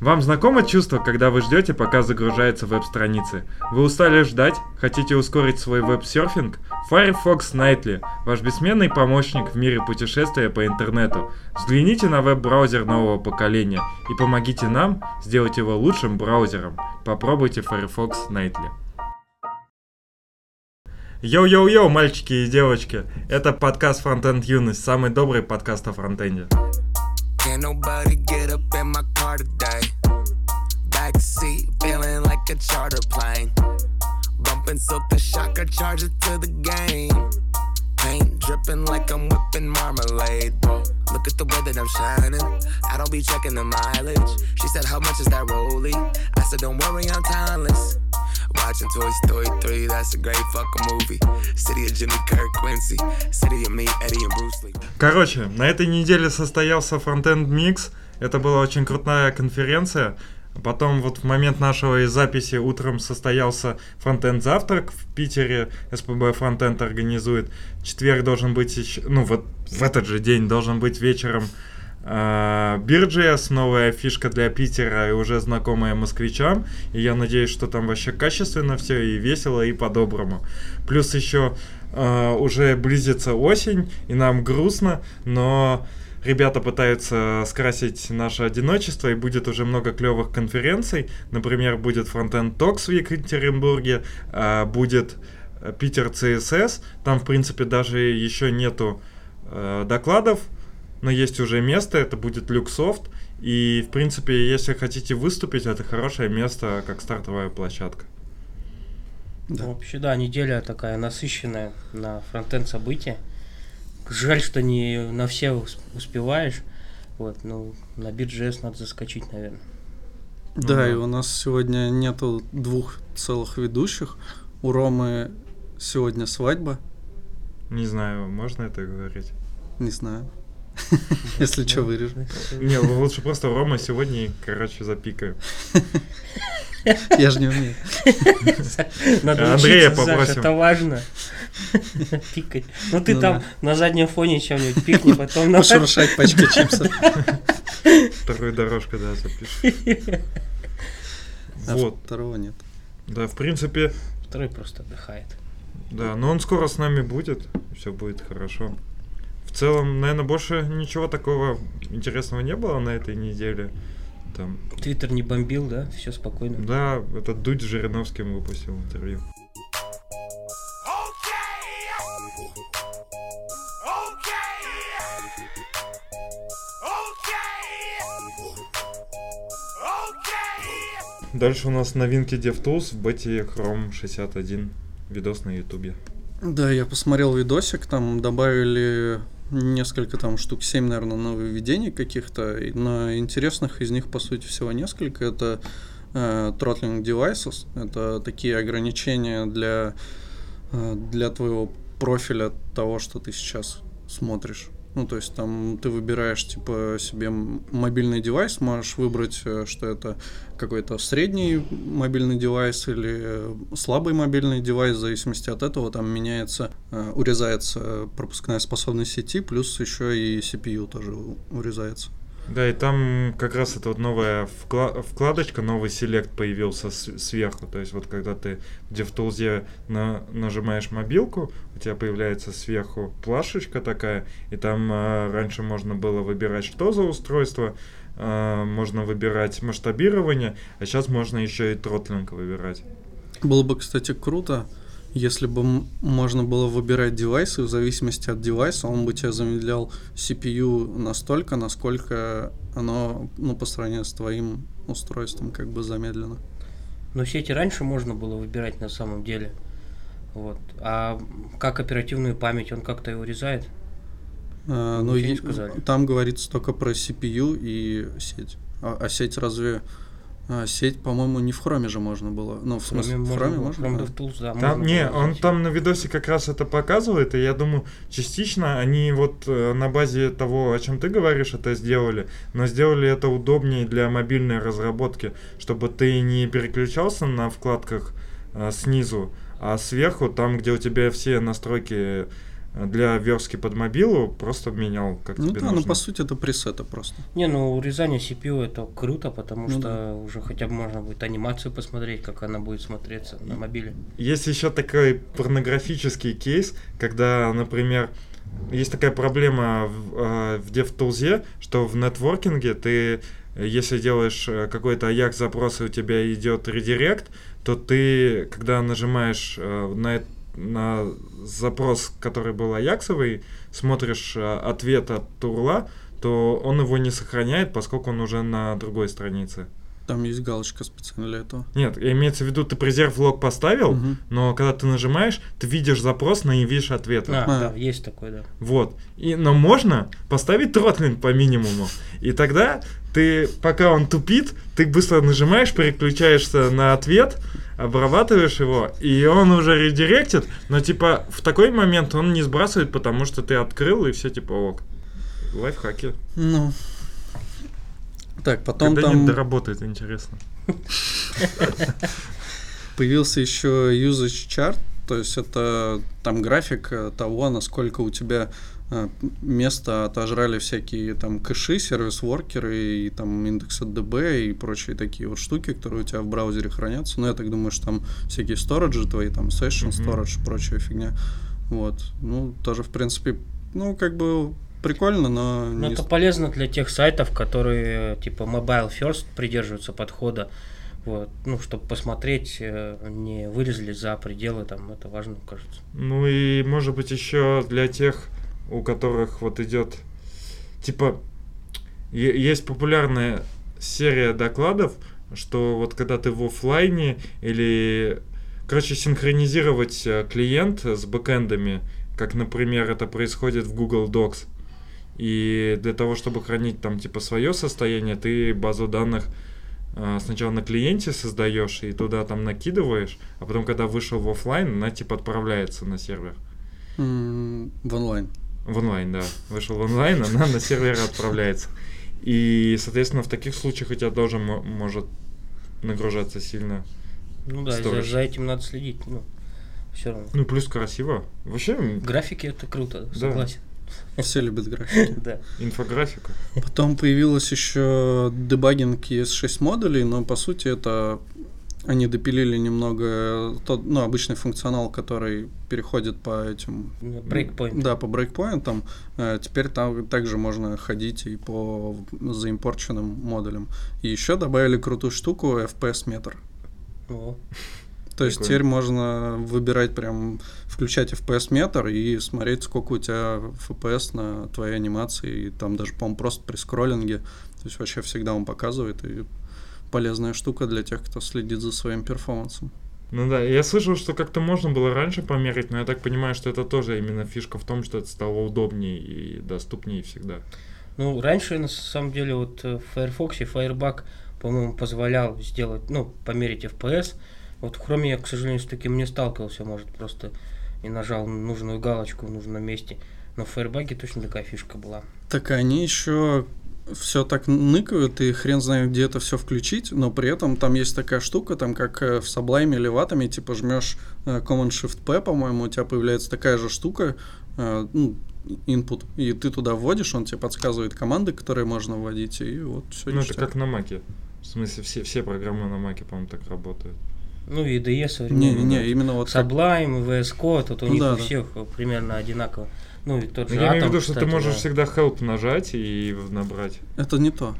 Вам знакомо чувство, когда вы ждете, пока загружается веб-страница? Вы устали ждать? Хотите ускорить свой веб-серфинг? Firefox Nightly – ваш бессменный помощник в мире путешествия по интернету. Взгляните на веб-браузер нового поколения и помогите нам сделать его лучшим браузером. Попробуйте Firefox Nightly. Йоу-йоу-йоу, мальчики и девочки! Это подкаст Frontend Юность, самый добрый подкаст о фронтенде. Can't nobody get up in my car today. Backseat, feeling like a charter plane. Bumping so the shocker charge it to the game. Paint dripping like I'm whipping marmalade. Bro. Look at the way that I'm shining. I don't be checking the mileage. She said, How much is that rolling? I said, Don't worry, I'm timeless. Watching Toy Story 3, that's a great fucking movie. City of Jimmy Kirk Quincy, City of me, Eddie and Bruce Lee. Короче, на этой неделе состоялся Frontend Mix. Это была очень крутая конференция. Потом вот в момент нашего записи утром состоялся фронтенд завтрак в Питере. СПБ фронтенд организует. Четверг должен быть еще, ну вот в этот же день должен быть вечером Бирджес, новая фишка для Питера и уже знакомая москвичам. И я надеюсь, что там вообще качественно все и весело, и по-доброму. Плюс еще э, уже близится осень, и нам грустно, но ребята пытаются скрасить наше одиночество, и будет уже много клевых конференций. Например, будет Frontend Talks в Екатеринбурге, э, будет Питер CSS. Там, в принципе, даже еще нету э, докладов, но есть уже место, это будет Люксофт. И, в принципе, если хотите выступить, это хорошее место, как стартовая площадка. Да. Вообще, да, неделя такая насыщенная на фронтенд события. Жаль, что не на все успеваешь. Вот, ну, на BitJS надо заскочить, наверное. Да, ну, и у нас сегодня нету двух целых ведущих. У Ромы сегодня свадьба. Не знаю, можно это говорить? Не знаю. Если что, вырежу. Не, лучше просто Рома сегодня, короче, запикаю. Я же не умею. Надо Андрея попросим. это важно. Пикать. Ну ты ну там на заднем фоне чем-нибудь пикни, потом... Пошуршать пачкой чипсов. Вторую дорожку, да, запишешь. А вот. второго нет. Да, в принципе... Второй просто отдыхает. Да, но он скоро с нами будет, все будет хорошо в целом, наверное, больше ничего такого интересного не было на этой неделе. Там... Твиттер не бомбил, да? Все спокойно. Да, этот Дудь с Жириновским выпустил интервью. Дальше у нас новинки DevTools в бете Chrome 61. Видос на ютубе. Да, я посмотрел видосик, там добавили несколько там штук 7, наверное, нововведений каких-то, но интересных из них, по сути, всего несколько. Это э, throttling devices, это такие ограничения для, э, для твоего профиля того, что ты сейчас смотришь. Ну, то есть там ты выбираешь, типа, себе мобильный девайс, можешь выбрать, э, что это какой-то средний мобильный девайс или э, слабый мобильный девайс, в зависимости от этого там меняется, э, урезается пропускная способность сети, плюс еще и CPU тоже урезается. Да, и там как раз эта вот новая вкладочка, новый селект появился сверху. То есть вот когда ты в DevTools на, нажимаешь мобилку, у тебя появляется сверху плашечка такая, и там э, раньше можно было выбирать, что за устройство, э, можно выбирать масштабирование, а сейчас можно еще и тротлинг выбирать. Было бы, кстати, круто, если бы можно было выбирать девайсы, в зависимости от девайса, он бы тебя замедлял CPU настолько, насколько оно, ну, по сравнению с твоим устройством, как бы замедлено. Но все эти раньше можно было выбирать на самом деле. Вот. А как оперативную память, он как-то и урезает? А, ну, там говорится только про CPU и сеть. А, а сеть разве а, сеть, по-моему, не в хроме же можно было. Ну, в смысле, в хроме можно? Chrome DevTools, да. Там, не, он там на видосе как раз это показывает, и я думаю, частично они вот э, на базе того, о чем ты говоришь, это сделали, но сделали это удобнее для мобильной разработки, чтобы ты не переключался на вкладках э, снизу, а сверху, там, где у тебя все настройки для верстки под мобилу просто менял, как Ну тебе да, ну нужно. по сути это пресеты просто. Не, ну урезание CPU это круто, потому Ну что да. уже хотя бы можно будет анимацию посмотреть, как она будет смотреться на мобиле. Есть еще такой порнографический кейс, когда, например, есть такая проблема в, э, в DevTools, что в нетворкинге ты, если делаешь э, какой-то Ajax запрос и у тебя идет редирект, то ты, когда нажимаешь э, на, эт- на запрос, который был аяксовый, смотришь э, ответ от турла, то он его не сохраняет, поскольку он уже на другой странице. Там есть галочка специально для этого. Нет, имеется в виду, ты презерв лог поставил, Мгм. но когда ты нажимаешь, ты видишь запрос, но не видишь ответа. А, А. да, есть такой, да. Вот. И, но можно поставить тротлинг по минимуму. И тогда ты, пока он тупит, ты быстро нажимаешь, переключаешься на ответ, обрабатываешь его, и он уже редиректит, но типа в такой момент он не сбрасывает, потому что ты открыл, и все типа ок. Лайфхаки. Ну. Так, потом Когда там не доработает, интересно. появился еще usage chart, то есть это там график того, насколько у тебя э, места отожрали всякие там кэши, сервис-воркеры и там индекс DB и прочие такие вот штуки, которые у тебя в браузере хранятся. Но я так думаю, что там всякие сториджи твои, там session storage, прочая фигня. Вот. Ну, тоже, в принципе, ну, как бы прикольно, но... Но не это полезно для тех сайтов, которые типа mobile first придерживаются подхода. Вот, ну, чтобы посмотреть, э, не вылезли за пределы, там, это важно, кажется. Ну и может быть еще для тех, у которых вот идет, типа, есть популярная серия докладов, что вот когда ты в оффлайне или, короче, синхронизировать э, клиент с бэкэндами, как, например, это происходит в Google Docs. И для того, чтобы хранить там типа свое состояние, ты базу данных а, сначала на клиенте создаешь и туда там накидываешь, а потом, когда вышел в онлайн, она типа отправляется на сервер. М, В онлайн. В онлайн, да. Вышел в онлайн, она на сервер отправляется. И, соответственно, в таких случаях у тебя тоже мо- может нагружаться сильно. Ну да, за, за этим надо следить, ну, все равно. Ну, плюс красиво. Вообще, Графики это круто, Да. согласен. Все любят графики. Да. инфографика. Потом появилось еще дебагинг ES6 модулей, но по сути это они допилили немного тот, ну, обычный функционал, который переходит по этим Breakpoint. да, по брейкпоинтам. Э, Теперь там также можно ходить и по заимпорченным модулям. И еще добавили крутую штуку FPS метр. О, То есть Прикольно. теперь можно выбирать прям, включать FPS метр и смотреть, сколько у тебя FPS на твоей анимации. И там даже, по-моему, просто при скроллинге. То есть вообще всегда он показывает. И полезная штука для тех, кто следит за своим перформансом. Ну да, я слышал, что как-то можно было раньше померить, но я так понимаю, что это тоже именно фишка в том, что это стало удобнее и доступнее всегда. Ну, раньше, на самом деле, вот э, в Firefox Firebug, по-моему, позволял сделать, ну, померить FPS. Вот в Chrome я, к сожалению, с таким не сталкивался, может, просто и нажал нужную галочку в нужном месте. Но в Firebug точно такая фишка была. Так они еще все так ныкают, и хрен знает, где это все включить, но при этом там есть такая штука, там как э, в Sublime или в Atom, типа жмешь э, Command-Shift-P, по-моему, у тебя появляется такая же штука, э, ну, input, и ты туда вводишь, он тебе подсказывает команды, которые можно вводить, и вот все. Ну, это как на Маке. В смысле, все, все программы на Маке, по-моему, так работают. Ну, и IDE Не, современный. не, не, именно вот как- Sublime, и VS Code, вот у Ну них да, у да. всех примерно одинаково. Ну, и тот же я имею в виду, что ты кстати, можешь да. всегда help нажать и набрать. это не то,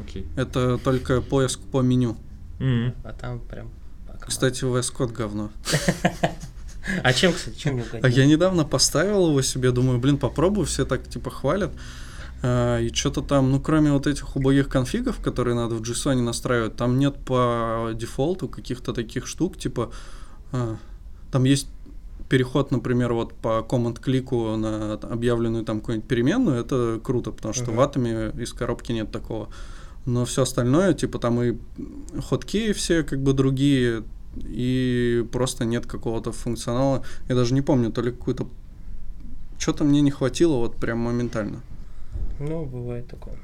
Окей. это только поиск по меню. Мгм. А там прям... Кстати, VS Code говно. А чем, кстати, чем не А угодил? я недавно поставил его себе, думаю, блин, попробую, все так типа хвалят. А, и что-то там, ну, кроме вот этих убогих конфигов, которые надо в JSON настраивать, там нет по дефолту каких-то таких штук, типа, а, там есть переход, например, вот по команд-клику на объявленную там какую-нибудь переменную, это круто, потому что Ага. в атоме из коробки нет такого. Но все остальное, типа там и ходки все как бы другие, и просто нет какого-то функционала. Я даже не помню, то ли какую-то... Что-то мне не хватило вот прям моментально. Ну, бывает такое.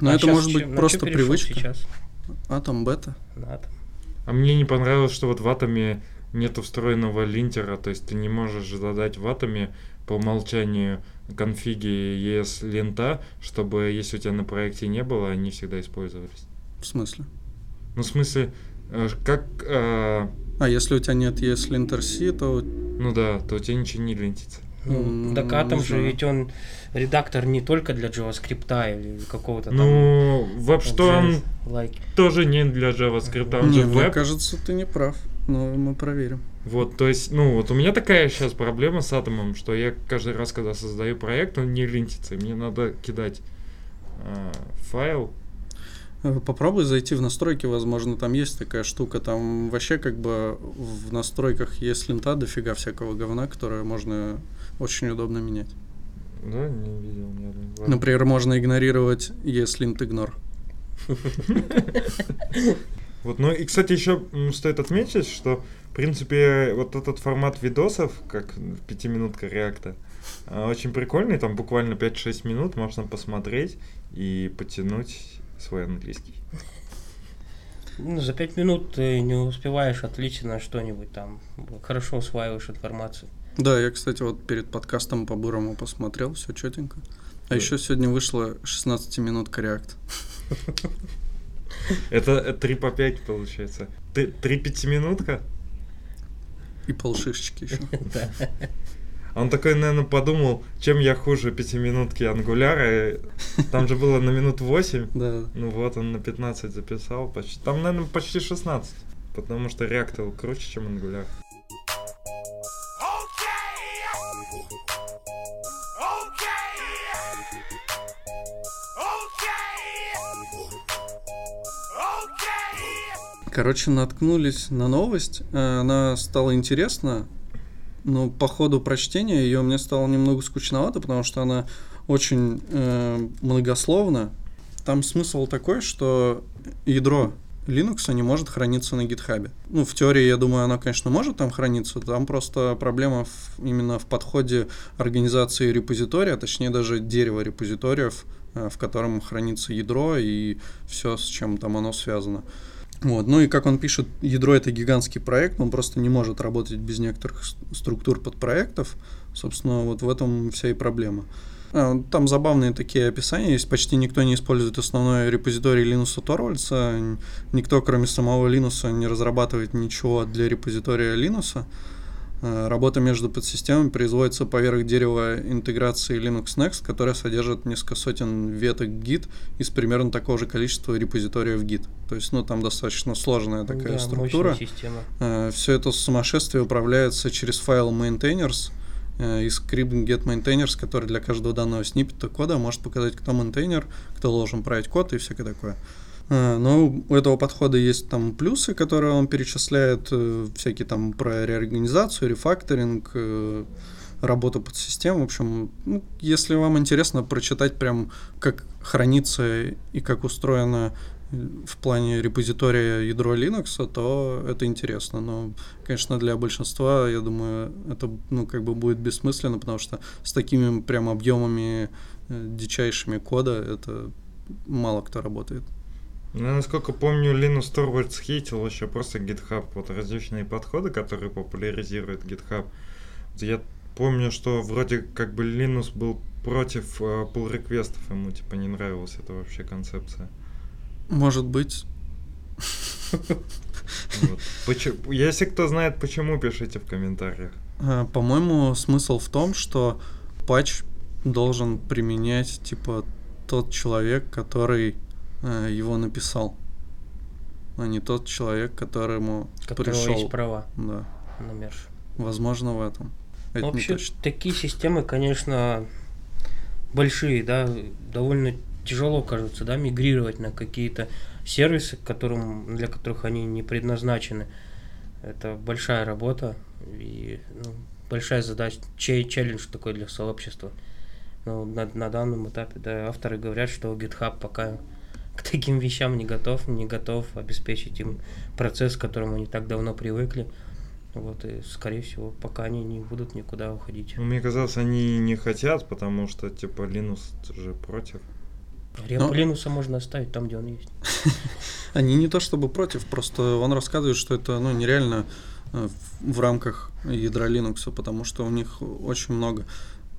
Но А это может чем- быть на просто привычка. Сейчас? Атом бета. На Atom. А мне не понравилось, что вот в атоме нету встроенного линтера, то есть ты не можешь задать в атоме по умолчанию конфиги ES лента, чтобы если у тебя на проекте не было, они всегда использовались. В смысле? Ну, в смысле, э, как... Э, а если у тебя нет ES linter C, то... Ну да, то у тебя ничего не лентится. Ну, так а там же ведь он редактор не только для JavaScript или какого-то там... Ну, вообще он like. тоже не для JavaScript, он не, же веб. кажется, ты не прав, но мы проверим. Вот, то есть, ну, вот у меня такая сейчас проблема с атомом, что я каждый раз, когда создаю проект, он не линтится, и мне надо кидать э, файл, попробуй зайти в настройки, возможно, там есть такая штука. Там вообще как бы в настройках есть лента дофига всякого говна, которое можно очень удобно менять. Да, не видел ни. Например, можно игнорировать ESLint ignore. Вот, ну и, кстати, еще стоит отметить, что, в принципе, вот этот формат видосов, как пятиминутка реакта, э, очень прикольный, там буквально 5-6 минут можно посмотреть и потянуть свой английский. Ну, за пять минут ты не успеваешь отлично что-нибудь там, хорошо усваиваешь информацию. Да, я, кстати, вот перед подкастом по Бурому посмотрел, все четенько. А да. еще сегодня вышло 16 минут коррект. Это 3 по 5 получается. Три пятиминутка? И полшишечки еще. Да. Он такой, наверное, подумал, чем я хуже пятиминутки ангуляра. Там же было на минут 8. Да. Ну вот, он на 15 записал. Почти. Там, наверное, почти 16. Потому что React круче, чем ангуляр. Короче, наткнулись на новость. Э, она стала интересна. Но по ходу прочтения ее мне стало немного скучновато, потому что она очень э, многословна. Там смысл такой, что ядро Linux не может храниться на гитхабе. Ну, в теории, я думаю, оно, конечно, может там храниться. Там просто проблема в, именно в подходе организации репозитория, точнее даже дерева репозиториев, э, в котором хранится ядро и все, с чем там оно связано. Вот. Ну и как он пишет, ядро это гигантский проект, он просто не может работать без некоторых структур подпроектов. Собственно, вот в этом вся и проблема. А, там забавные такие описания есть. Почти никто не использует основной репозиторий Linux Torvalds. Никто, кроме самого Linux, не разрабатывает ничего для репозитория Linux. Э, работа между подсистемами производится поверх дерева интеграции Linux Next, которая содержит несколько сотен веток Git из примерно такого же количества репозиториев Git. То есть, ну, там достаточно сложная такая да, структура. Система. Э, Все это сумасшествие управляется через файл maintainers э, и скрипт get maintainers, который для каждого данного сниппета кода может показать, кто мейнтейнер, кто должен править код и всякое такое. Но у этого подхода есть там плюсы, которые он перечисляет, э, всякие там про реорганизацию, рефакторинг, э, работу под систему. В общем, ну, если вам интересно прочитать прям, как хранится и как устроено э, в плане репозитория ядро Linux, то это интересно. Но, конечно, для большинства, я думаю, это ну, как бы будет бессмысленно, потому что с такими прям объемами дичайшими кода это мало кто работает. Ну, насколько помню, Linus Torvalds хейтил еще просто GitHub. Вот различные подходы, которые популяризирует GitHub. Я помню, что вроде как бы Linus был против э, pull реквестов ему типа не нравилась эта вообще концепция. Может быть. Вот. Почему, если кто знает почему, пишите в комментариях. А, по-моему, смысл в том, что патч должен применять типа тот человек, который Э, его написал, а не тот человек, которому Которого пришел. есть права да. на. Возможно, в этом. Это Вообще, такие системы, конечно, большие, да, довольно тяжело, кажется, да, мигрировать на какие-то сервисы, которым, для которых они не предназначены. Это большая работа и ну, большая задача, чей челлендж такой для сообщества. Но на, на данном этапе, да, авторы говорят, что GitHub пока к таким вещам не готов, не готов обеспечить им процесс, к которому они так давно привыкли. Вот, и, скорее всего, пока они не будут никуда уходить. Ну, мне казалось, они не хотят, потому что, типа, Linux же против. Репу Но... Linux можно оставить там, где он есть. Они не то чтобы против, просто он рассказывает, что это ну, нереально э, в рамках ядра Linux, потому что у них очень много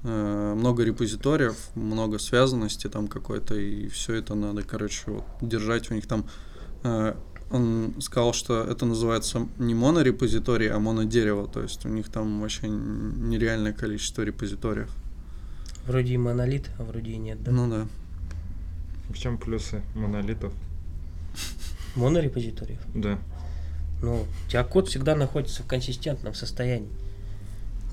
много репозиториев, много связанности там какой-то, и все это надо, короче, вот, держать. У них там э, он сказал, что это называется не монорепозиторий, а монодерево, то есть у них там вообще нереальное количество репозиториев. Вроде и монолит, а вроде и нет, да? Ну да. В чем плюсы монолитов? Монорепозиториев? Да. Ну, у тебя код всегда находится в консистентном состоянии.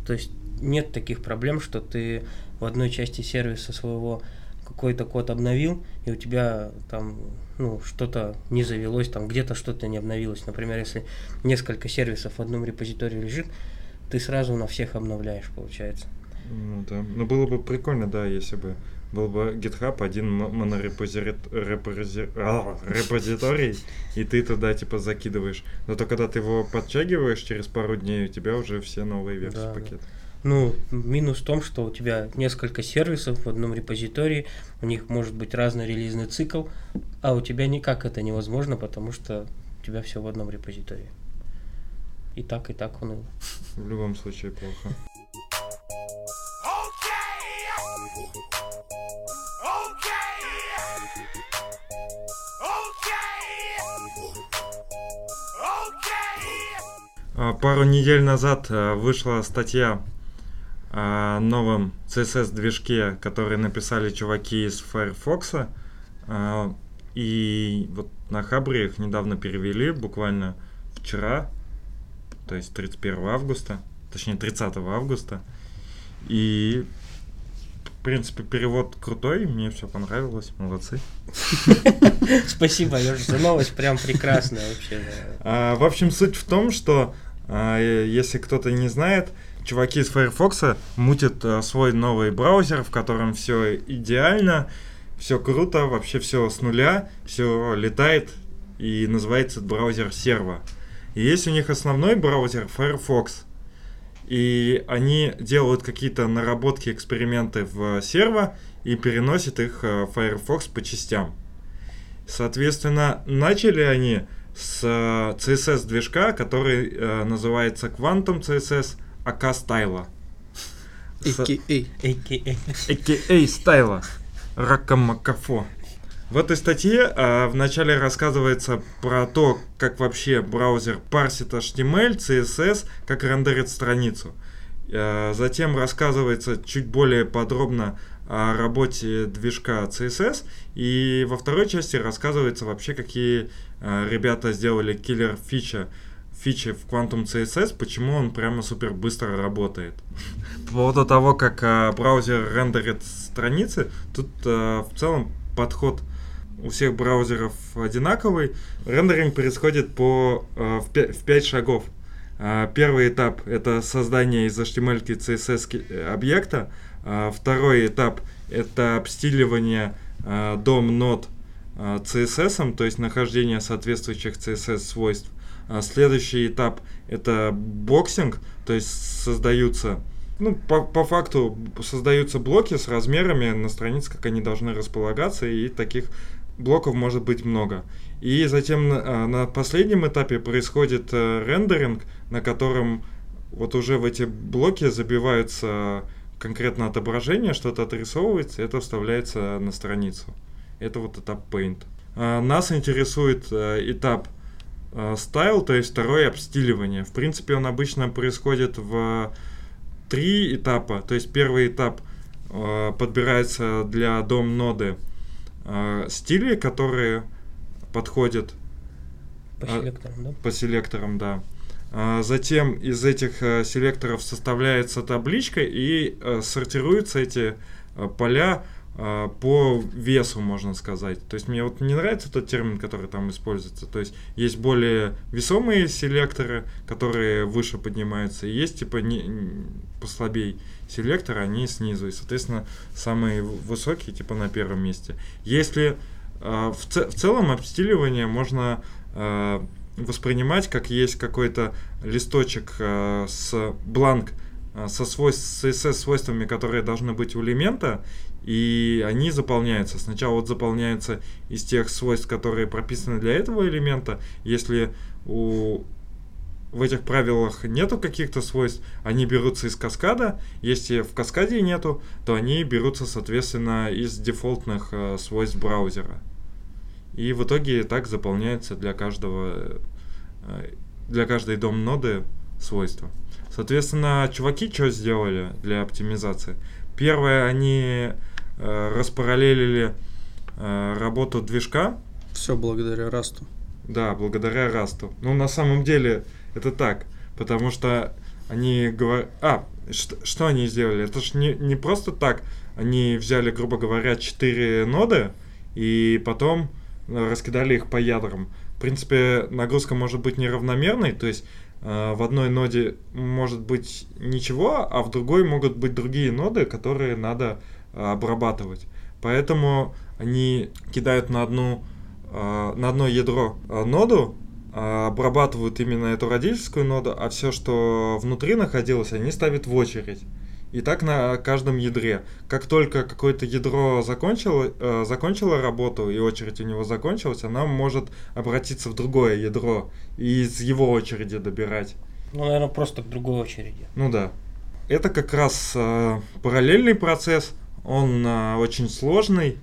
То есть нет таких проблем, что ты в одной части сервиса своего какой-то код обновил, и у тебя там ну, что-то не завелось, там где-то что-то не обновилось. Например, если несколько сервисов в одном репозитории лежит, ты сразу на всех обновляешь, получается. Ну да. Ну было бы прикольно, да, если бы был бы GitHub один монорепозиторий, и ты туда типа закидываешь. Но то когда ты его подтягиваешь через пару дней, у тебя уже все новые версии да, пакета. Да. Ну, минус в том, что у тебя несколько сервисов в одном репозитории, у них может быть разный релизный цикл, а у тебя никак это невозможно, потому что у тебя все в одном репозитории. И так, и так он. В любом случае плохо. А, пару недель назад а, вышла статья новом CSS-движке, который написали чуваки из Firefox. А, и вот на Хабре их недавно перевели, буквально вчера, то есть 31 августа, точнее 30 августа. И в принципе, перевод крутой, мне все понравилось, молодцы. Спасибо, Леша, за новость прям прекрасная вообще. А, в общем, суть в том, что а, если кто-то не знает, чуваки из Firefox мутят а, свой новый браузер, в котором все идеально, все круто, вообще все с нуля, все летает и называется браузер Servo. И есть у них основной браузер Firefox – и они делают какие-то наработки, эксперименты в серво и переносят их э, в Firefox по частям. Соответственно, начали они с CSS э, движка, который э, называется Quantum CSS AK стайла. AKA. AKA стайла. Ракамакафо. В этой статье э, вначале рассказывается про то, как вообще браузер парсит HTML, CSS, как рендерит страницу. Э, затем рассказывается чуть более подробно о работе движка CSS. И во второй части рассказывается вообще, какие э, ребята сделали киллер фича фичи в Quantum CSS, почему он прямо супер быстро работает. По поводу того, как э, браузер рендерит страницы, тут э, в целом подход у всех браузеров одинаковый. Рендеринг происходит по, э, в, 5, в 5 шагов. Э, первый этап это создание из HTML CSS э, объекта. Э, второй этап это обстиливание э, дом нод э, CSS, то есть нахождение соответствующих CSS свойств. Э, следующий этап это боксинг, то есть создаются ну, по, по факту создаются блоки с размерами на странице, как они должны располагаться, и таких блоков может быть много. И затем на, на последнем этапе происходит э, рендеринг, на котором вот уже в эти блоки забиваются конкретно отображение, что-то отрисовывается, это вставляется на страницу. Это вот этап Paint. А, нас интересует а, этап а, Style, то есть второе обстиливание. В принципе, он обычно происходит в три этапа. То есть первый этап а, подбирается для дом ноды э, стили, которые подходят по а, селекторам, да? По селекторам, да. Затем из этих э, селекторов составляется табличка и э, сортируются эти э, поля э, по весу, можно сказать. То есть мне вот не нравится тот термин, который там используется. То есть есть более весомые селекторы, которые выше поднимаются, и есть типа не, послабей селекторы, они снизу. И, соответственно, самые высокие типа на первом месте. Если э, в, ц- в целом обстиливание можно э, воспринимать как есть какой-то листочек э, с бланк э, со свойств, CSS свойствами, которые должны быть у элемента, и они заполняются. Сначала вот заполняются из тех свойств, которые прописаны для этого элемента. Если у в этих правилах нету каких-то свойств, они берутся из каскада. Если в каскаде нету, то они берутся, соответственно, из дефолтных э, свойств браузера. И в итоге так заполняется для каждого, э, для каждой дом-ноды свойства. Соответственно, чуваки что сделали для оптимизации? Первое, они э, распараллелили э, работу движка. Все благодаря расту. Да, благодаря расту. Ну, на самом деле, это так. Потому что они говорят... А, что, что они сделали? Это же не, не просто так. Они взяли, грубо говоря, 4 ноды и потом раскидали их по ядрам. В принципе, нагрузка может быть неравномерной, то есть э, в одной ноде может быть ничего, а в другой могут быть другие ноды, которые надо э, обрабатывать. Поэтому они кидают на одну э, на одно ядро э, ноду, э, обрабатывают именно эту родительскую ноду, а все, что внутри находилось, они ставят в очередь. И так на каждом ядре. Как только какое-то ядро закончило, э, закончило работу и очередь у него закончилась, она может обратиться в другое ядро и из его очереди добирать. Ну, наверное, просто к другой очереди. Ну да. Это как раз э, параллельный процесс, он э, очень сложный,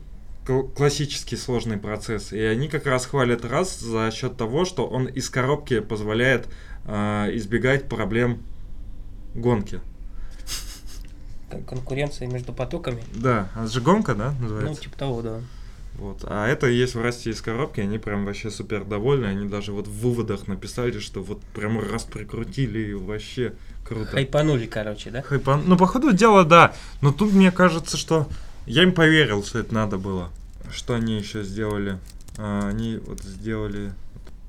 классический сложный процесс. И они как раз хвалят раз за счет того, что он из коробки позволяет э, избегать проблем гонки конкуренция между потоками. Да, а же гонка, да, называется? Ну, типа того, да. Вот. А это есть в Расте из коробки, они прям вообще супер довольны. Они даже вот в выводах написали, что вот прям раз прикрутили и вообще круто. Хайпанули, короче, да? Хайпан... Ну, по ходу дела, да. Но тут мне кажется, что я им поверил, что это надо было. Что они еще сделали? А, они вот сделали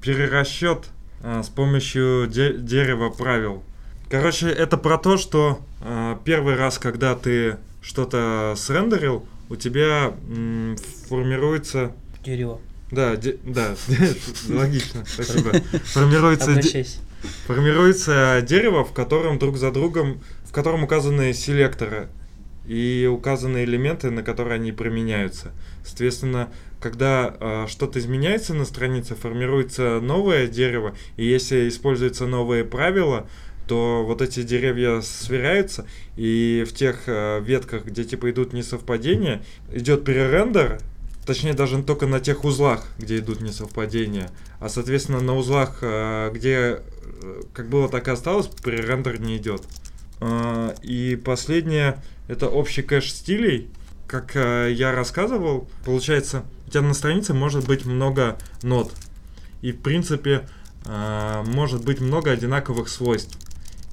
перерасчет а, с помощью де- дерева правил. Короче, это про то, что э, первый раз, когда ты что-то срендерил, у тебя м, формируется... Дерево. Да, де, да, логично, спасибо. Формируется, де, формируется дерево, в котором друг за другом, в котором указаны селекторы и указаны элементы, на которые они применяются. Соответственно, когда э, что-то изменяется на странице, формируется новое дерево, и если используются новые правила, то вот эти деревья сверяются, и в тех э, ветках, где типа идут несовпадения, идет перерендер, точнее даже только на тех узлах, где идут несовпадения, а соответственно на узлах, э, где э, как было так и осталось, перерендер не идет. Э, и последнее, это общий кэш стилей, как э, я рассказывал, получается, у тебя на странице может быть много нот, и в принципе э, может быть много одинаковых свойств.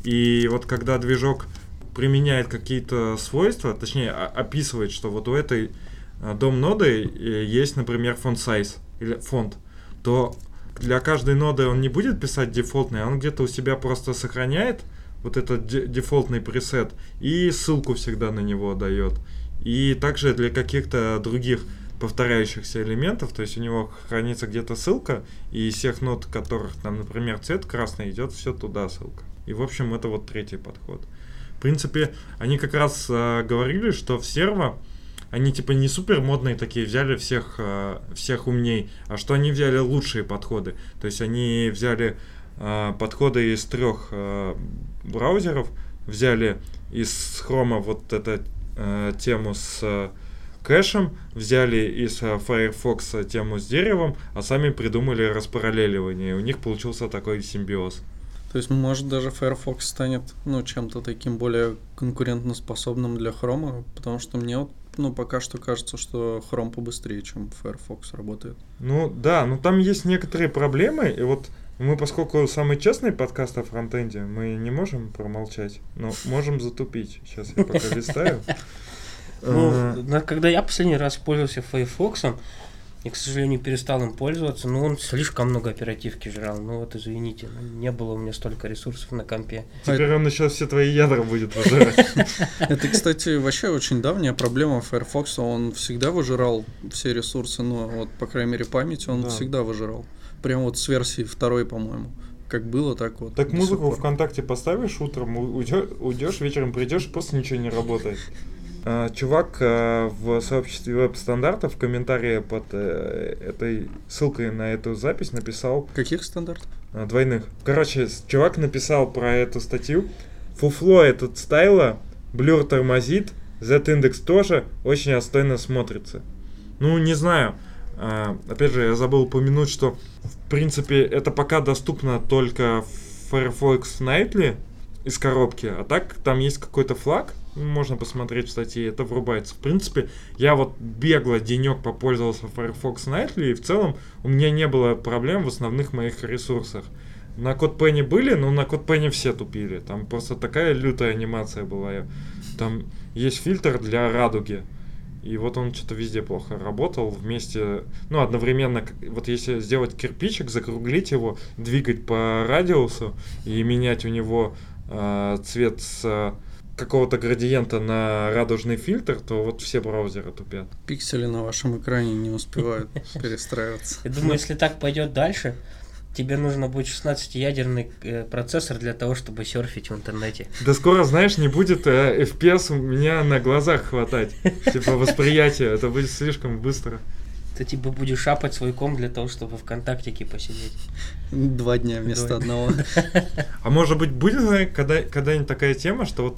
И вот когда движок применяет какие-то свойства, точнее описывает, что вот у этой а, дом ноды э, есть, например, фонд size или фонд, то для каждой ноды он не будет писать дефолтный, он где-то у себя просто сохраняет вот этот дефолтный пресет и ссылку всегда на него дает. И также для каких-то других повторяющихся элементов, то есть у него хранится где-то ссылка, и из всех нот, которых там, например, цвет красный, идет все туда ссылка. И, в общем, это вот третий подход. В принципе, они как раз э, говорили, что в серво они типа не супер модные такие, взяли всех, э, всех умней, а что они взяли лучшие подходы. То есть они взяли э, подходы из трех э, браузеров, взяли из хрома вот эту э, тему с э, кэшем, взяли из э, Firefox тему с деревом, а сами придумали распараллеливание. У них получился такой симбиоз. То есть, может, даже Firefox станет, ну, чем-то таким более конкурентоспособным для Chrome, потому что мне вот, ну, пока что кажется, что Chrome побыстрее, чем Firefox работает. Ну, да, но там есть некоторые проблемы, и вот мы, поскольку самый честный подкаст о фронтенде, мы не можем промолчать, но можем затупить. Сейчас я пока листаю. Ну, когда я последний раз пользовался Firefox, я, к сожалению, перестал им пользоваться, но он слишком много оперативки жрал. Ну вот, извините, ну, не было у меня столько ресурсов на компе. Теперь он еще все твои ядра будет выжирать. Это, кстати, вообще очень давняя проблема Firefox. Он всегда выжирал все ресурсы, ну вот, по крайней мере, память он всегда выжирал. Прям вот с версии второй, по-моему. Как было, так вот. Так музыку ВКонтакте поставишь утром, уйдешь, вечером придешь, просто ничего не работает. А, чувак а, в сообществе веб-стандартов в комментарии под э, этой ссылкой на эту запись написал... Каких стандартов? А, двойных. Короче, чувак написал про эту статью. Фуфло этот стайла, блюр тормозит, Z-индекс тоже очень отстойно смотрится. Ну, не знаю. Опять же, я забыл упомянуть, что в принципе это пока доступно только в Firefox Nightly из коробки, а так там есть какой-то флаг, можно посмотреть в статье, это врубается. В принципе, я вот бегло денек попользовался Firefox Nightly, и в целом у меня не было проблем в основных моих ресурсах. На код Penny были, но на код Penny все тупили. Там просто такая лютая анимация была. Там есть фильтр для радуги. И вот он что-то везде плохо работал вместе, ну, одновременно, вот если сделать кирпичик, закруглить его, двигать по радиусу и менять у него э, цвет с какого-то градиента на радужный фильтр, то вот все браузеры тупят. Пиксели на вашем экране не успевают перестраиваться. Я думаю, если так пойдет дальше, тебе нужно будет 16-ядерный э, процессор для того, чтобы серфить в интернете. Да скоро, знаешь, не будет э, FPS у меня на глазах хватать. Типа восприятие, это будет слишком быстро. Ты типа будешь шапать свой ком для того, чтобы ВКонтактике посидеть. Два дня вместо Два. одного. А может быть, будет когда, когда-нибудь такая тема, что вот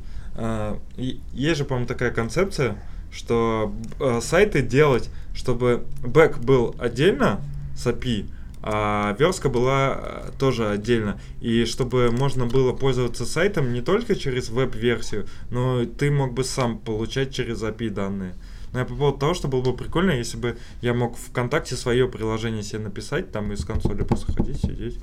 есть же, по-моему, такая концепция, что э, сайты делать, чтобы бэк был отдельно с API, а верстка была э, тоже отдельно. И чтобы можно было пользоваться сайтом не только через веб-версию, но ты мог бы сам получать через API данные. Но я по поводу того, что было бы прикольно, если бы я мог ВКонтакте свое приложение себе написать, там из консоли просто ходить, сидеть.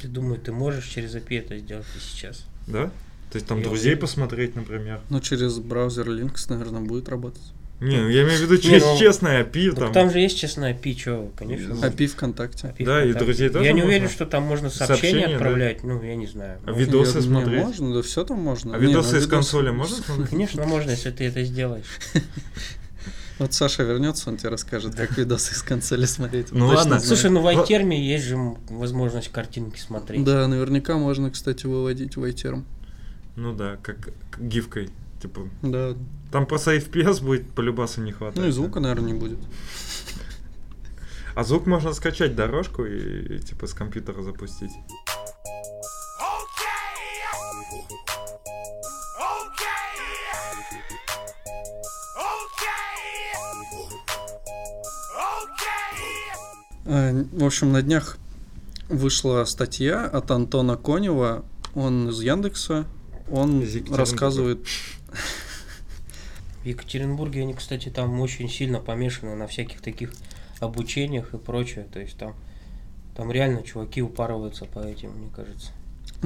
Ты думаю, ты можешь через API это сделать и сейчас? Да? То есть там я друзей посмотреть, например. Ну, через браузер Linux, наверное, будет работать. Не, ну я имею в виду через ну, честное API. Ну, там. там же есть честное API, что, конечно. API ВКонтакте. API да, ВКонтакте. и друзей тоже Я не уверен, что там можно сообщения, сообщения отправлять, да? ну, я не знаю. А видосы я, смотреть? Не, можно, да все там можно. А не, видосы ну, из видосы... консоли можно смотреть? Конечно, можно, если ты это сделаешь. Вот Саша вернется, он тебе расскажет, как видосы из консоли смотреть. Ну ладно. Слушай, ну в iTerm есть же возможность картинки смотреть. Да, наверняка можно, кстати, выводить в iTerm. Ну да, как, гифкой. Типа. Да. Там просто FPS будет по любасу не хватает. Ну и звука, наверное, не будет. А звук можно скачать дорожку и, и типа с компьютера запустить. Э, в общем, на днях вышла статья от Антона Конева, он из Яндекса, он рассказывает... В Екатеринбурге они, кстати, там очень сильно помешаны на всяких таких обучениях и прочее. То есть там, там реально чуваки упарываются по этим, мне кажется.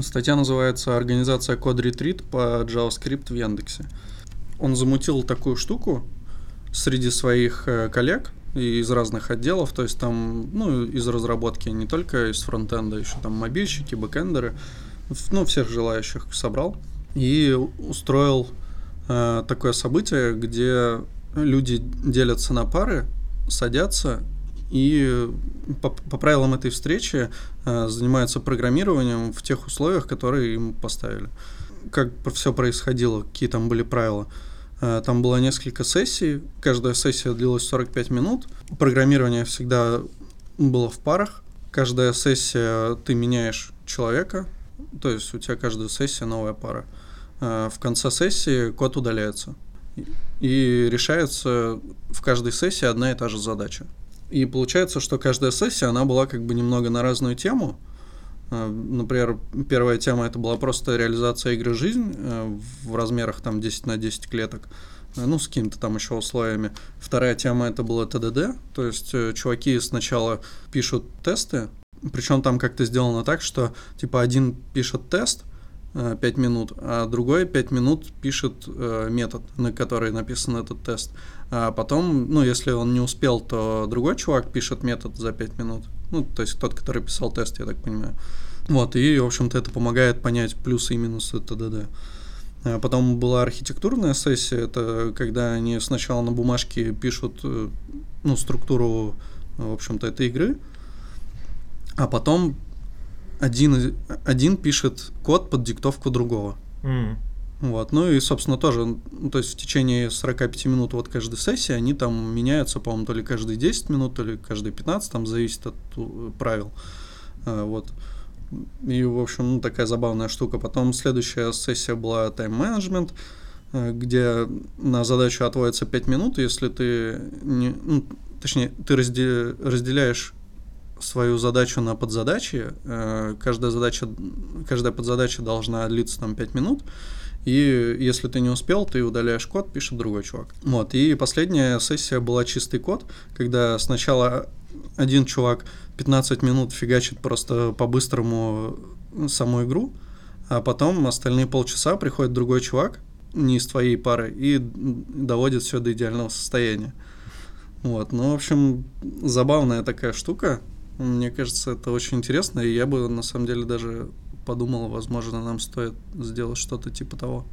Статья называется «Организация код ретрит по JavaScript в Яндексе». Он замутил такую штуку среди своих э, коллег из разных отделов, то есть там, ну, из разработки, не только из фронтенда, еще там мобильщики, бэкэндеры, ну, всех желающих собрал и устроил э, такое событие, где люди делятся на пары, садятся и по, по правилам этой встречи э, занимаются программированием в тех условиях, которые им поставили. Как все происходило, какие там были правила. Э, там было несколько сессий, каждая сессия длилась 45 минут. Программирование всегда было в парах. Каждая сессия ты меняешь человека, то есть у тебя каждая сессия новая пара. Э, в конце сессии код удаляется. И решается в каждой сессии одна и та же задача. И получается, что каждая сессия, она была как бы немного на разную тему. Э, например, первая тема это была просто реализация игры «Жизнь» э, в размерах там 10 на 10 клеток, ну, с какими-то там еще условиями. Вторая тема это было ТДД, то есть чуваки сначала пишут тесты, причем там как-то сделано так, что типа один пишет тест, 5 э, минут, а другой 5 минут пишет э, метод, на который написан этот тест. А потом, ну, если он не успел, то другой чувак пишет метод за 5 минут. Ну, то есть тот, который писал тест, я так понимаю. Вот, и, в общем-то, это помогает понять плюсы и минусы ТДД. А потом была архитектурная сессия, это когда они сначала на бумажке пишут, э, ну, структуру, в общем-то, этой игры, а потом один, один пишет код под диктовку другого. Mm. Вот. Ну и, собственно, тоже, ну, то есть в течение 45 минут вот каждой сессии они там меняются, по-моему, то ли каждые 10 минут, то ли каждые 15, там зависит от э, правил. А, вот. И, в общем, ну, такая забавная штука. Потом следующая сессия была тайм-менеджмент, э, где на задачу отводится 5 минут, если ты не, ну, точнее, ты разделяешь свою задачу на подзадачи. Э, каждая задача, каждая подзадача должна длиться там 5 минут. И если ты не успел, ты удаляешь код, пишет другой чувак. Вот. И последняя сессия была чистый код, когда сначала один чувак 15 минут фигачит просто по-быстрому саму игру, а потом остальные полчаса приходит другой чувак, не из твоей пары, и доводит все до идеального состояния. Вот, ну, в общем, забавная такая штука. Мне кажется, это очень интересно, и я бы на самом деле даже подумал, возможно, нам стоит сделать что-то типа того.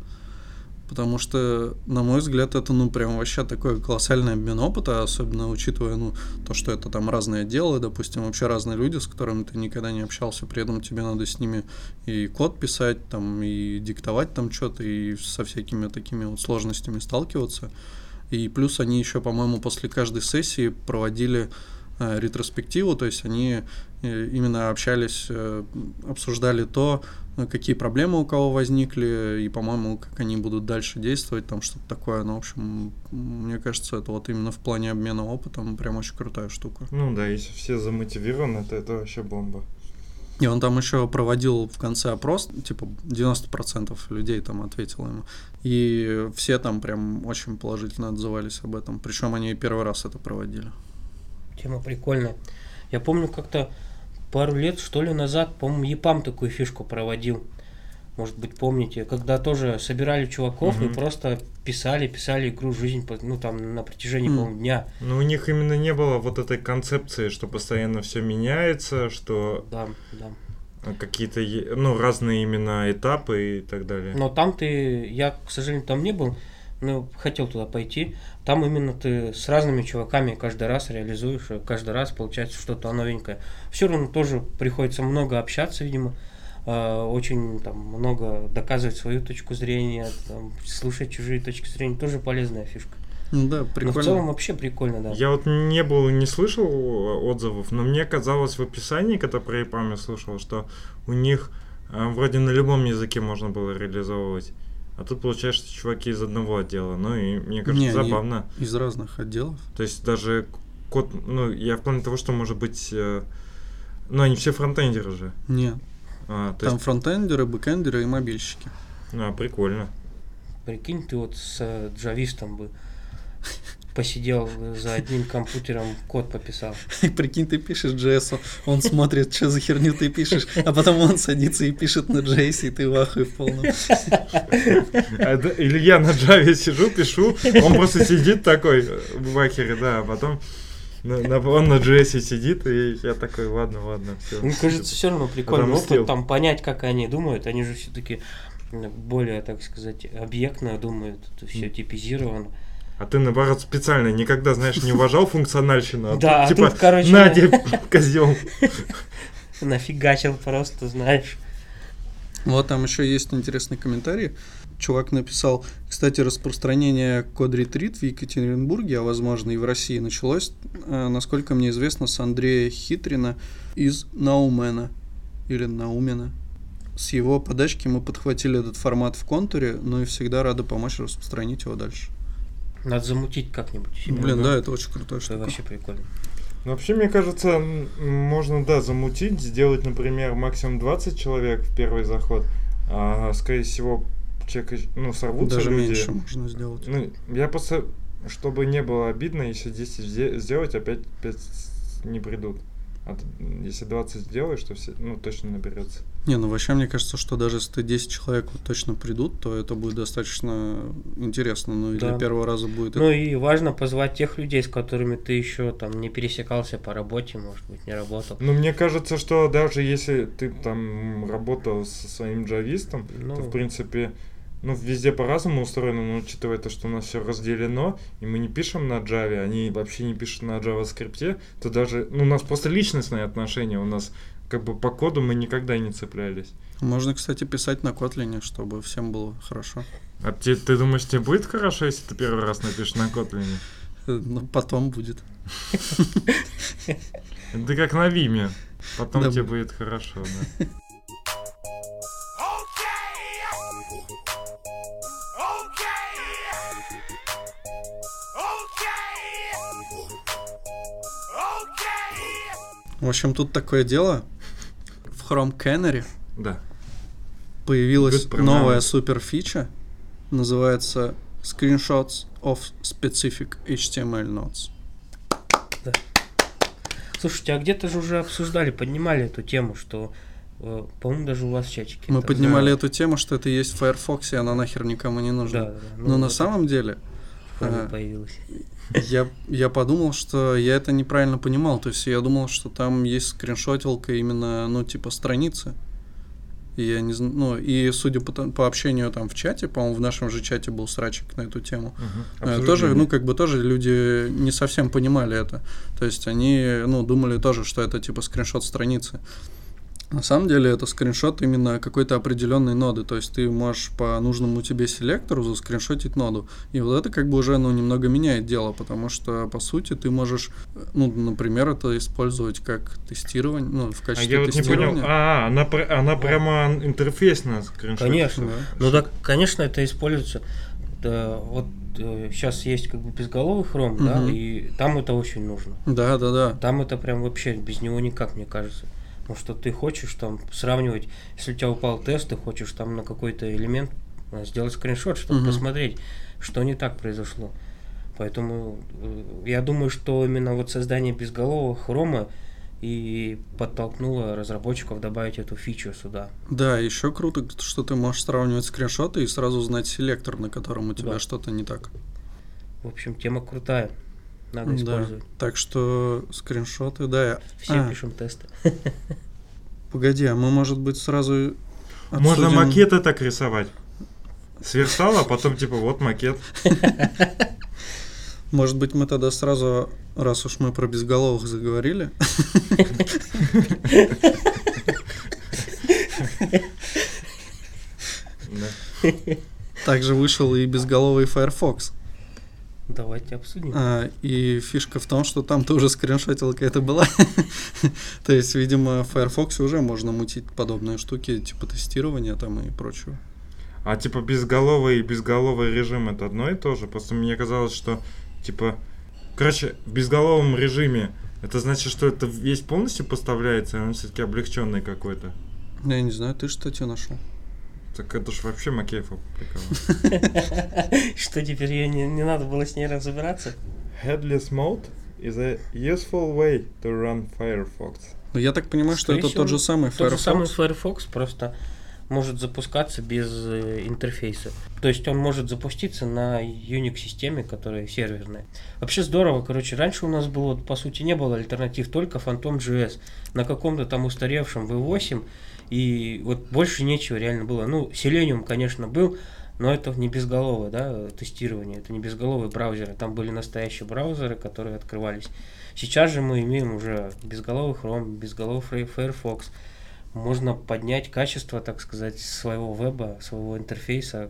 Потому что, на мой взгляд, это, ну, прям вообще такой колоссальный обмен опыта, особенно учитывая, ну, то, что это там разные отделы, допустим, вообще разные люди, с которыми ты никогда не общался, при этом тебе надо с ними и код писать, там, и диктовать там что-то, и со всякими такими вот сложностями сталкиваться. И плюс они еще, по-моему, после каждой сессии проводили ретроспективу, то есть они э, именно общались, э, обсуждали то, какие проблемы у кого возникли, и, по-моему, как они будут дальше действовать, там что-то такое. Ну, в общем, мне кажется, это вот именно в плане обмена опытом прям очень крутая штука. Ну да, если все замотивированы, то это вообще бомба. И он там еще проводил в конце опрос, типа 90% людей там ответило ему. И все там прям очень положительно отзывались об этом. Причем они первый раз это проводили тема прикольная. Я помню как-то пару лет, что ли, назад, по-моему, ЕПАМ такую фишку проводил. Может быть, помните, когда тоже собирали чуваков угу. и просто писали, писали игру «Жизнь», ну, там, на протяжении, mm. по-моему, дня. Ну, у них именно не было вот этой концепции, что постоянно все меняется, что... Да, да какие-то ну разные именно этапы и так далее. Но там ты, я, к сожалению, там не был, ну, хотел туда пойти. Там именно ты с разными чуваками каждый раз реализуешь, и каждый раз получается что-то новенькое. Все равно тоже приходится много общаться, видимо, э, очень там много доказывать свою точку зрения, там, слушать чужие точки зрения, тоже полезная фишка. Ну да, прикольно. Но в целом вообще прикольно, да. Я вот не был, не слышал отзывов, но мне казалось в описании, когда про EPAM слышал, что у них э, вроде на любом языке можно было реализовывать. А тут, получается, чуваки из одного отдела. Ну и мне кажется, Не, забавно. Из разных отделов. То есть даже код, ну, я в плане того, что может быть. Э, ну, они все фронтендеры же. Нет. А, Там есть... фронтендеры, бэкендеры и мобильщики. А, прикольно. Прикинь, ты вот с э, джавистом бы посидел за одним компьютером, код пописал. И прикинь, ты пишешь JS, он смотрит, что за херню ты пишешь, а потом он садится и пишет на JS, и ты в ахуе в полном. А, или я на Java сижу, пишу, он просто сидит такой в ахере, да, а потом на, на, он на JS сидит, и я такой, ладно, ладно, все. Мне кажется, все равно прикольно опыт, там понять, как они думают, они же все-таки более, так сказать, объектно думают, это все типизировано. А ты, наоборот, специально никогда, знаешь, не уважал функциональщину. А да, типа, тут, короче... Надя, козел. Нафигачил просто, знаешь. Вот там еще есть интересный комментарий. Чувак написал, кстати, распространение код ретрит в Екатеринбурге, а возможно и в России, началось, э, насколько мне известно, с Андрея Хитрина из Наумена или Наумена. С его подачки мы подхватили этот формат в контуре, но и всегда рады помочь распространить его дальше. Надо замутить как-нибудь. Блин, да, это очень круто. Это вообще прикольно. Ну, вообще, мне кажется, можно, да, замутить, сделать, например, максимум 20 человек в первый заход. А, скорее всего, человек, ну, сорвутся Даже люди. меньше можно сделать. Ну, я просто, чтобы не было обидно, если 10 сделать, опять 5 не придут. А если 20 сделаешь, то все, ну, точно наберется. Не, ну вообще мне кажется, что даже если ты 10 человек вот точно придут, то это будет достаточно интересно. Ну и да. для первого раза будет. Ну и важно позвать тех людей, с которыми ты еще там не пересекался по работе, может быть, не работал. Ну, мне кажется, что даже если ты там работал со своим джавистом, ну... то в принципе ну, везде по-разному устроено, но учитывая то, что у нас все разделено, и мы не пишем на Java, они вообще не пишут на JavaScript, то даже, ну, у нас просто личностные отношения, у нас как бы по коду мы никогда не цеплялись. Можно, кстати, писать на Kotlin, чтобы всем было хорошо. А ты, ты думаешь, тебе будет хорошо, если ты первый раз напишешь на Kotlin? Ну, потом будет. Ты как на Виме. Потом да. тебе будет хорошо, да. В общем, тут такое дело. В Chrome Canary да. появилась новая супер фича. Называется Screenshots of Specific HTML Nodes. Да. Слушайте, а где-то же уже обсуждали, поднимали эту тему, что э, по-моему, даже у вас в чатике. Мы поднимали да. эту тему, что это есть в Firefox, и она нахер никому не нужна. Да, да, да. Ну, Но на самом деле... А, появилась. Я, я подумал, что я это неправильно понимал. То есть я думал, что там есть скриншотилка именно, ну, типа страницы. И я не знаю, ну, и судя по, по общению там в чате, по-моему, в нашем же чате был срачик на эту тему. Uh-huh. Тоже, ну, как бы тоже люди не совсем понимали это. То есть они, ну, думали тоже, что это типа скриншот страницы. На самом деле это скриншот именно какой-то определенной ноды, то есть ты можешь по нужному тебе селектору заскриншотить ноду. И вот это как бы уже ну, немного меняет дело, потому что по сути ты можешь, ну, например, это использовать как тестирование, ну, в качестве а я вот тестирования. не понял, а, она, она прямо интерфейсно скриншотит. Конечно, да. ну да, конечно, это используется. Да, вот сейчас э, есть как бы безголовый хром, угу. да, и там это очень нужно. Да, да, да. Там это прям вообще без него никак, мне кажется. Потому что ты хочешь там сравнивать, если у тебя упал тест, ты хочешь там на какой-то элемент э, сделать скриншот, чтобы угу. посмотреть, что не так произошло. Поэтому э, я думаю, что именно вот создание безголового хрома и подтолкнуло разработчиков добавить эту фичу сюда. Да, еще круто, что ты можешь сравнивать скриншоты и сразу знать селектор, на котором у тебя да. что-то не так. В общем, тема крутая. Надо использовать. Да. Так что скриншоты, да. Все а. пишем тесты. Погоди, а мы, может быть, сразу обсудим... Можно макеты так рисовать. Сверстал, а потом типа вот макет. Может быть, мы тогда сразу, раз уж мы про безголовых заговорили. Также вышел и безголовый Firefox. Давайте обсудим. А, и фишка в том, что там тоже скриншотилка это была. То есть, видимо, в Firefox уже можно мутить подобные штуки, типа тестирования там и прочего. А типа безголовый и безголовый режим это одно и то же? Просто мне казалось, что типа... Короче, в безголовом режиме это значит, что это весь полностью поставляется, а он все-таки облегченный какой-то. Я не знаю, ты что тебе нашел? Так это ж вообще Макеев опубликовал. Что теперь ее не, не надо было с ней разбираться? Headless mode is a useful way to run Firefox. Ну, я так понимаю, что это тот же самый Firefox. Тот же самый Firefox, просто может запускаться без э, интерфейса. То есть он может запуститься на Unix-системе, которая серверная. Вообще здорово, короче, раньше у нас было, по сути, не было альтернатив, только Phantom.js. На каком-то там устаревшем V8 и вот больше нечего реально было. Ну, Selenium, конечно, был, но это не безголовое да, тестирование, это не безголовые браузеры. Там были настоящие браузеры, которые открывались. Сейчас же мы имеем уже безголовый Chrome, безголовый Firefox. Можно поднять качество, так сказать, своего веба, своего интерфейса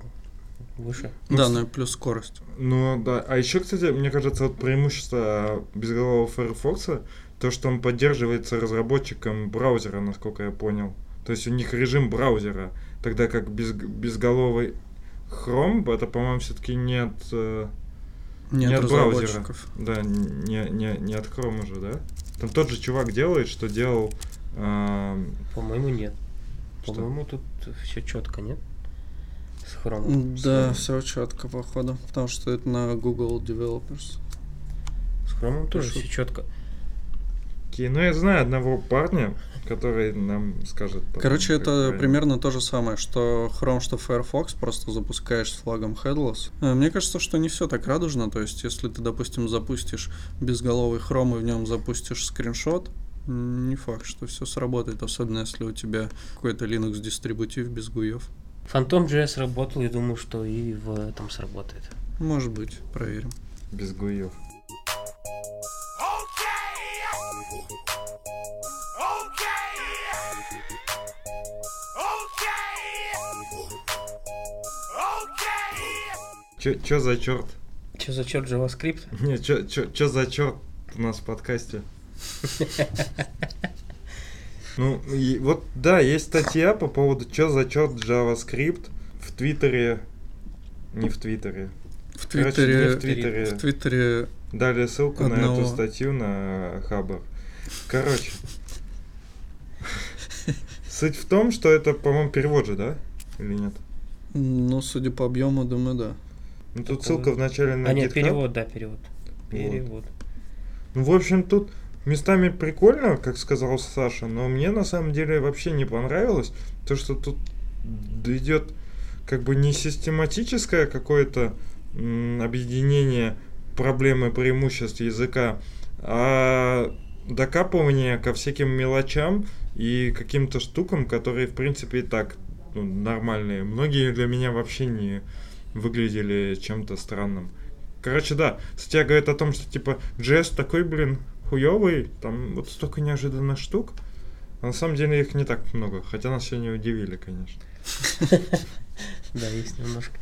выше. Да, ну и плюс скорость. Ну да, а еще, кстати, мне кажется, вот преимущество безголового Firefox, то, что он поддерживается разработчиком браузера, насколько я понял. То есть у них режим браузера, тогда как без, безголовый Chrome, это, по-моему, все-таки нет, э, не, не от, от браузера. Да, не, не, не от Chrome уже, да? Там тот же чувак делает, что делал... Э, по-моему, нет. По-моему, тут все четко, нет? С Chrome. Да, все четко, походу. Потому что это на Google Developers. С Chrome тоже все четко. Окей, ну я знаю одного парня, который нам скажет. Потом, Короче, это правильно. примерно то же самое, что Chrome, что Firefox, просто запускаешь с флагом headless. Э, мне кажется, что не все так радужно, то есть если ты, допустим, запустишь безголовый Chrome и в нем запустишь скриншот, не факт, что все сработает, особенно если у тебя какой-то Linux дистрибутив без гуев. Фантом JS работал, и думаю, что и в этом сработает. Может быть, проверим. Без гуев. Чё, чё за черт? Что за черт JavaScript? Не, чё, чё, чё за черт у нас в подкасте? Ну, и вот, да, есть статья по поводу, что за черт JavaScript в Твиттере, не в Твиттере. В Короче, Твиттере, не в Твиттере. в Твиттере Дали ссылку на эту статью на Хабар. Короче. Суть в том, что это, по-моему, перевод же, да? Или нет? ну, судя по объему, думаю, да. Ну, тут ссылка в начале на А нет, перевод, да, перевод. Перевод. Ну, в общем, тут местами прикольно, как сказал Саша, но мне на самом деле вообще не понравилось то, что тут идет как бы не систематическое какое-то объединение проблемы преимуществ языка, а докапывание ко всяким мелочам и каким-то штукам, которые, в принципе, и так ну, нормальные. Многие для меня вообще не выглядели чем-то странным. Короче, да, статья говорит о том, что типа JS такой, блин, хуёвый, там вот столько неожиданных штук. А на самом деле их не так много, хотя нас сегодня удивили, конечно. Да, есть немножко.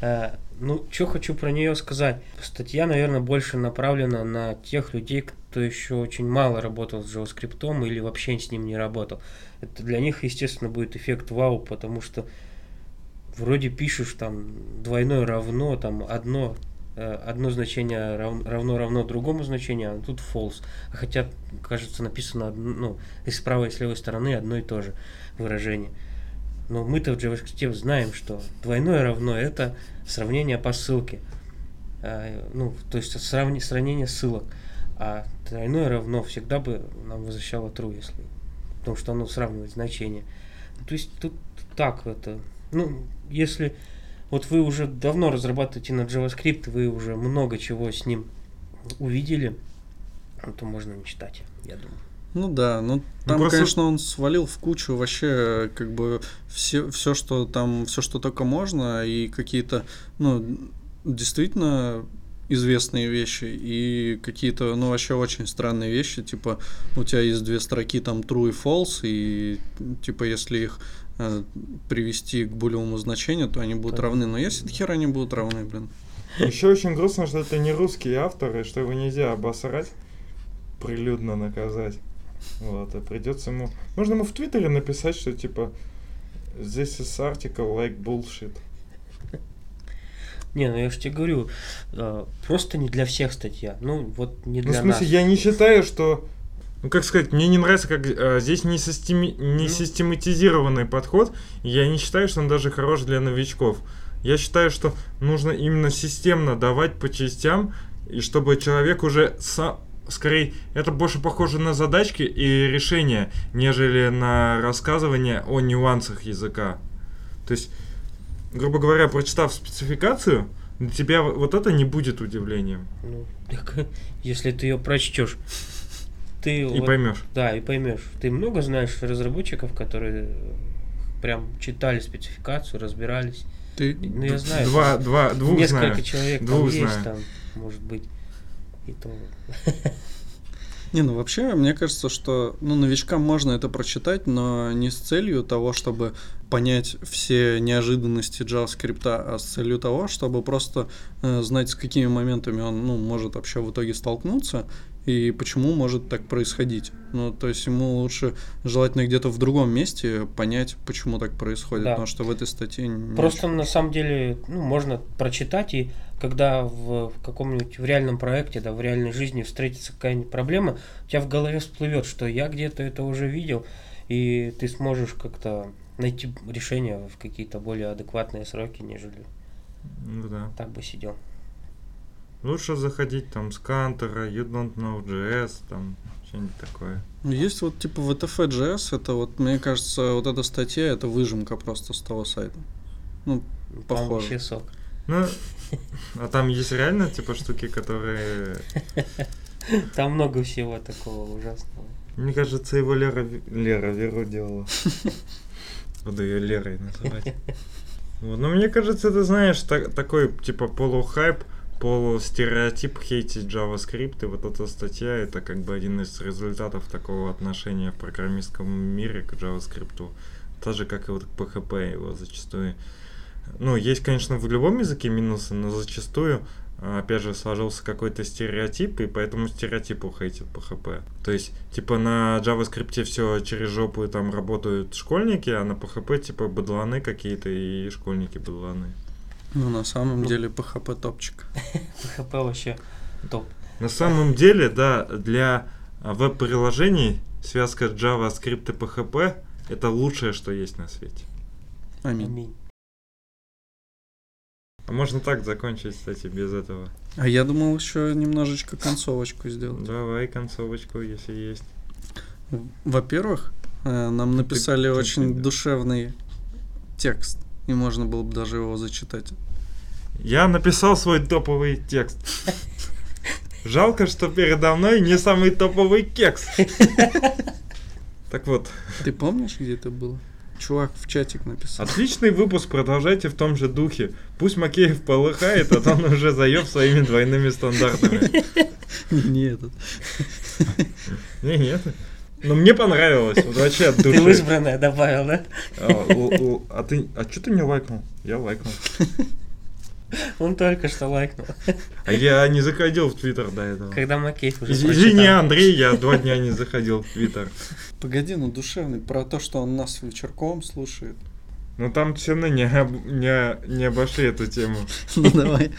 Э, Ну, что хочу про нее сказать. Статья, наверное, больше направлена на тех людей, кто еще очень мало работал с JavaScript или вообще с ним не работал. Это для них, естественно, будет эффект вау, потому что вроде пишешь там двойное равно, там одно, э, одно значение рав- равно равно другому значению, а тут false. Хотя, кажется, написано ну, и с правой и с левой стороны одно и то же выражение. Но мы-то в JavaScript знаем, что двойное равно это сравнение по ссылке. А, ну, то есть сравни- сравнение ссылок. А тройное равно всегда бы нам возвращало true, если. Потому что оно сравнивает значения. То есть тут так это. Ну, если вот вы уже давно разрабатываете на JavaScript, вы уже много чего с ним увидели, то можно не читать, я думаю. Ну да, ну там, просто- конечно, он свалил в кучу вообще как бы все, все, что там, все, что только можно, и какие-то, ну, действительно известные вещи и какие-то, ну, вообще очень странные вещи, типа у тебя есть две строки там true и false, и типа если их привести к булевому значению, то они будут Да. равны, но если хер они будут равны, блин. Еще очень грустно, что это не русские авторы, что его нельзя обосрать, прилюдно наказать. Вот, а придется ему... Можно ему в Твиттере написать, что типа This is article like bullshit. Не, ну я же тебе говорю, э, просто не для всех статья. Ну, вот не Ну, для в смысле, нас. я не считаю, что... Ну, как сказать, мне не нравится, как э, здесь не, системи- не Ну. систематизированный подход. Я не считаю, что он даже хорош для новичков. Я считаю, что нужно именно системно давать по частям, и чтобы человек уже сам... Скорее, это больше похоже на задачки и решения, нежели на рассказывание о нюансах языка. То есть, грубо говоря, прочитав спецификацию, для тебя вот это не будет удивлением. Ну, так, если ты ее прочтешь, ты И вот- поймешь. Да, и поймешь. Ты много знаешь разработчиков, которые прям читали спецификацию, разбирались. Ты Ну, я знаю. Два, два, двух Несколько знаю. человек там Двух есть, знаю. там, может быть. И то. Не, ну вообще, мне кажется, что ну, новичкам можно это прочитать, но не с целью того, чтобы понять все неожиданности JavaScript, а с целью того, чтобы просто э, знать, с какими моментами он ну, может вообще в итоге столкнуться и почему может так происходить. Ну, то есть ему лучше желательно где-то в другом месте понять, почему так происходит, Да. потому что в этой статье не Просто на самом деле, ну, можно прочитать, и когда в, в каком-нибудь в реальном проекте, да, в реальной жизни встретится какая-нибудь проблема, у тебя в голове всплывет, что я где-то это уже видел, и ты сможешь как-то найти решение в какие-то более адекватные сроки, нежели Ну да. так бы сидел. Лучше заходить там с Кантера, You Don't Know JS, там что-нибудь такое. Ну, Есть вот типа VTF.js, это вот, мне кажется, вот эта статья, это выжимка просто с того сайта. Ну, Там Похоже. вообще сок. Ну, а там есть реально типа штуки, которые... Там много всего такого ужасного. Мне кажется, его Лера, Лера Веру делала. Буду ее Лерой называть. Вот. Но мне кажется, это, знаешь, так, такой, типа, полухайп, полустереотип хейтить JavaScript, и вот эта статья, это как бы один из результатов такого отношения в программистском мире к JavaScript. Так же, как и вот к PHP его зачастую. Ну, есть, конечно, в любом языке минусы, но зачастую опять же, сложился какой-то стереотип, и поэтому стереотипу хейтит PHP. То есть, типа, на JavaScript все через жопу там работают школьники, а на PHP, типа, бадланы какие-то и школьники бадланы. Ну, на самом ну, деле, PHP топчик. PHP вообще топ. На самом деле, да, для веб-приложений связка JavaScript и PHP это лучшее, что есть на свете. Аминь. Аминь. А можно так закончить, кстати, без этого. А я думал еще немножечко концовочку сделать. Давай концовочку, если есть. Во-первых, э, нам написали ты, очень ты, душевный текст, и можно было бы даже его зачитать. Я написал свой топовый текст. Жалко, что передо мной не самый топовый кекс. Так вот. Ты помнишь, где это было? Чувак в чатик написал. Отличный выпуск, продолжайте в том же духе. Пусть Макеев полыхает, а он уже заеб своими двойными стандартами. Не этот. Не, нет. Но мне понравилось, вот вообще от души. Ты избранное добавил, да? А, а ты, а что ты не лайкнул? Я лайкнул. Он только что лайкнул. А я не заходил в Твиттер до этого. Когда Макеев уже Извини, Андрей, я два дня не заходил в Твиттер. Погоди, ну душевный, про то, что он нас вечерком слушает. Ну там все равно не, не, не обошли эту тему. Ну давай.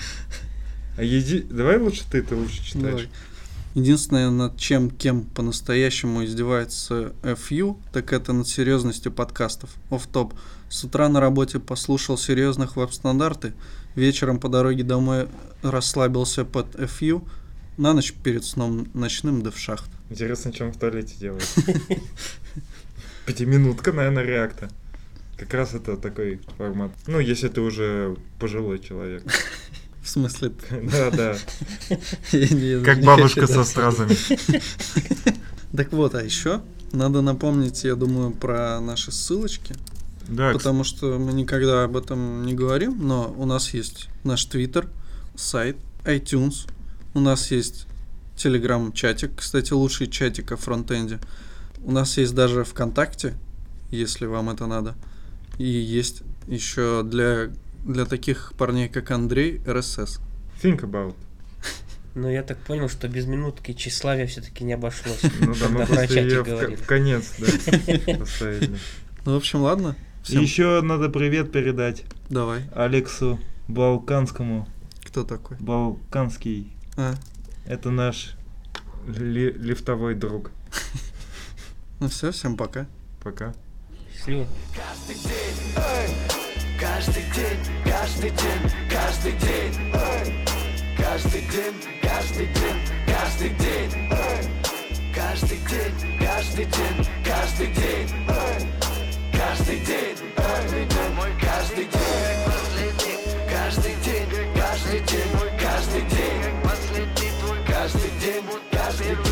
А еди... Давай лучше ты, ты лучше читаешь. Давай. Единственное, над чем кем по-настоящему издевается FU, так это над серьезностью подкастов. Оф-топ. С утра на работе послушал серьезных веб-стандарты, вечером по дороге домой расслабился под FU, на ночь перед сном ночным да в шахт. Интересно, чем в туалете делать. Пятиминутка, наверное, реакта. Как раз это такой формат. Ну, если ты уже пожилой человек. В смысле? Да, да. Как бабушка со стразами. Так вот, а еще надо напомнить, я думаю, про наши ссылочки. Да. Потому что мы никогда об этом не говорим, но у нас есть наш Твиттер, сайт, iTunes, у нас есть Телеграм-чатик, кстати, лучший чатик о фронтенде. У нас есть даже ВКонтакте, если вам это надо. И есть еще для для таких парней, как Андрей, РСС. Think about. Ну, я так понял, что без минутки тщеславия все-таки не обошлось. Ну да, мы просто ее в конец поставили. Ну, в общем, ладно. Еще надо привет передать. Давай. Алексу Балканскому. Кто такой? Балканский. А. Это наш лифтовой друг. Ну все, всем пока. Пока. Счастливо. Каждый день, Каждый день, каждый день, каждый день эй. Каждый день, каждый день, каждый день эй. Каждый день, каждый день, каждый день эй. Каждый день, каждый день, мой каждый день Каждый день, каждый день, каждый день Каждый день, каждый день